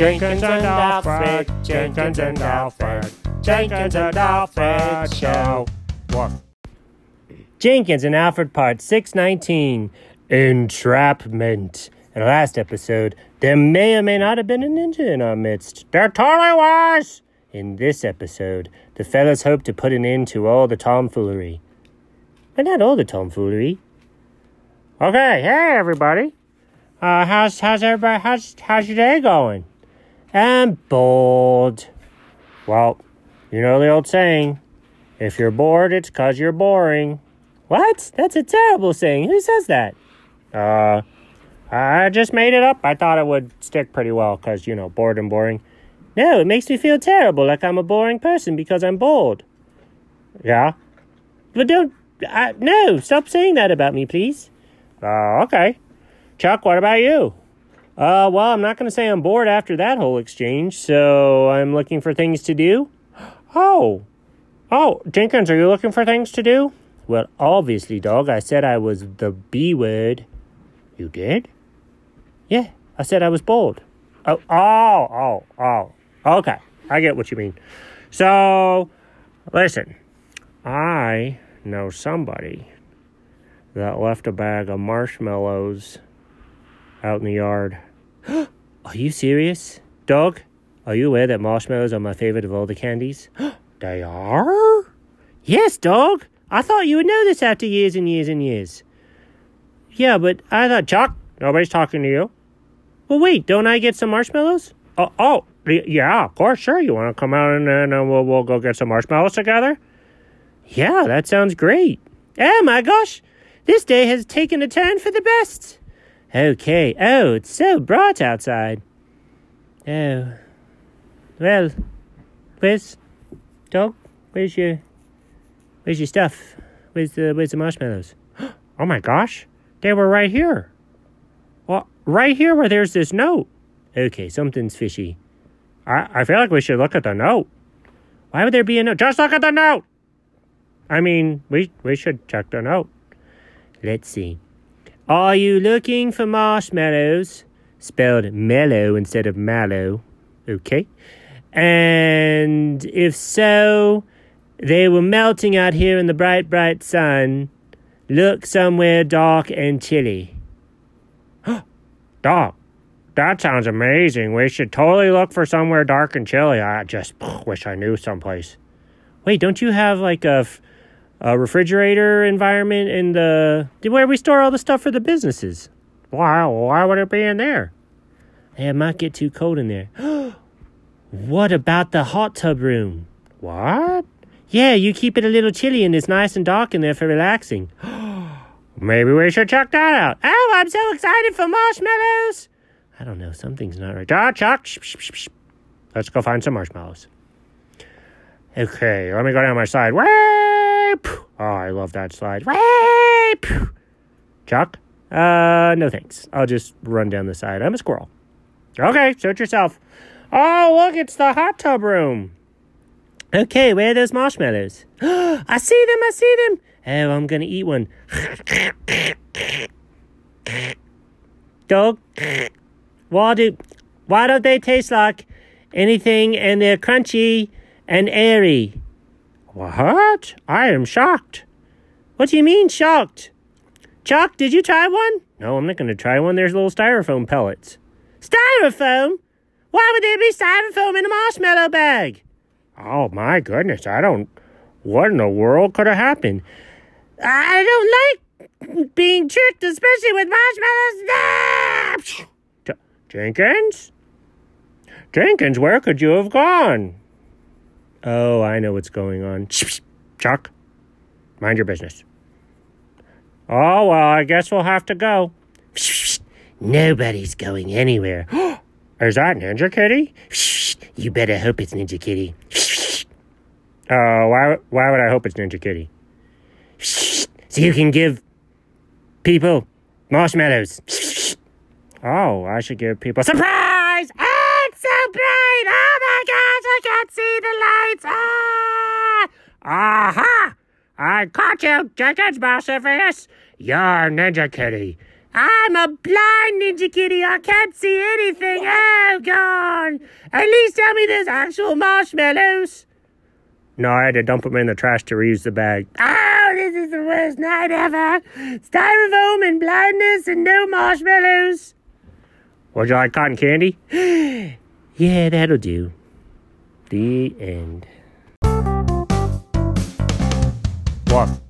Jenkins and Alfred, Jenkins and Alfred, Jenkins and Alfred Show. What? Jenkins and Alfred, part 619 Entrapment. In the last episode, there may or may not have been a ninja in our midst. There totally was! In this episode, the fellas hope to put an end to all the tomfoolery. But not all the tomfoolery. Okay, hey everybody. Uh, how's how's everybody? How's how's your day going? I'm bored. Well, you know the old saying: if you're bored, it's 'cause you're boring. What? That's a terrible saying. Who says that? Uh, I just made it up. I thought it would stick pretty well 'cause you know, bored and boring. No, it makes me feel terrible, like I'm a boring person because I'm bored. Yeah, but don't. I, no, stop saying that about me, please. Uh, okay. Chuck, what about you? Uh, well, I'm not going to say I'm bored after that whole exchange, so I'm looking for things to do. Oh. Oh, Jenkins, are you looking for things to do? Well, obviously, dog, I said I was the B word. You did? Yeah, I said I was bored. Oh, oh, oh, oh. Okay, I get what you mean. So, listen, I know somebody that left a bag of marshmallows out in the yard. are you serious? Dog, are you aware that marshmallows are my favorite of all the candies? they are? Yes, dog. I thought you would know this after years and years and years. Yeah, but I thought, Chuck, nobody's talking to you. Well, wait, don't I get some marshmallows? Oh, oh, yeah, of course, sure. You want to come out and, and uh, we'll, we'll go get some marshmallows together? Yeah, that sounds great. Oh my gosh, this day has taken a turn for the best. Okay. Oh, it's so bright outside. Oh. Well, where's dog? Where's your where's your stuff? Where's the where's the marshmallows? Oh my gosh. They were right here. Well, right here where there's this note. Okay, something's fishy. I, I feel like we should look at the note. Why would there be a note? Just look at the note! I mean, we we should check the note. Let's see. Are you looking for marshmallows? Spelled mellow instead of mallow. Okay. And if so, they were melting out here in the bright, bright sun. Look somewhere dark and chilly. dark. That sounds amazing. We should totally look for somewhere dark and chilly. I just wish I knew someplace. Wait, don't you have like a a refrigerator environment in the where we store all the stuff for the businesses. Why? Why would it be in there? It might get too cold in there. what about the hot tub room? What? Yeah, you keep it a little chilly and it's nice and dark in there for relaxing. Maybe we should check that out. Oh, I'm so excited for marshmallows. I don't know. Something's not right. Ah, Chuck. Let's go find some marshmallows. Okay, let me go down my side. Oh, I love that slide. Chuck? Uh, no thanks. I'll just run down the side. I'm a squirrel. Okay, suit yourself. Oh, look, it's the hot tub room. Okay, where are those marshmallows? I see them, I see them. Oh, I'm gonna eat one. Dog? Why do, why don't they taste like anything and they're crunchy and airy? What? I am shocked. What do you mean, shocked? Chuck, did you try one? No, I'm not going to try one. There's little styrofoam pellets. Styrofoam? Why would there be styrofoam in a marshmallow bag? Oh, my goodness. I don't. What in the world could have happened? I don't like being tricked, especially with marshmallows. Jenkins? Jenkins, where could you have gone? Oh, I know what's going on. Chuck, mind your business. Oh, well, I guess we'll have to go. Nobody's going anywhere. Is that Ninja Kitty? You better hope it's Ninja Kitty. Oh, uh, why, why would I hope it's Ninja Kitty? So you can give people marshmallows. Oh, I should give people surprise! It's so bright! Oh my gosh, I can't see the lights! Ah! Aha! I caught you, Jenkins Massivius! You're Ninja Kitty. I'm a blind Ninja Kitty. I can't see anything. Oh, God. At least tell me there's actual marshmallows. No, I had to dump them in the trash to reuse the bag. Oh, this is the worst night ever. Styrofoam and blindness and no marshmallows. Would you like cotton candy? yeah, that'll do. The end. Woof.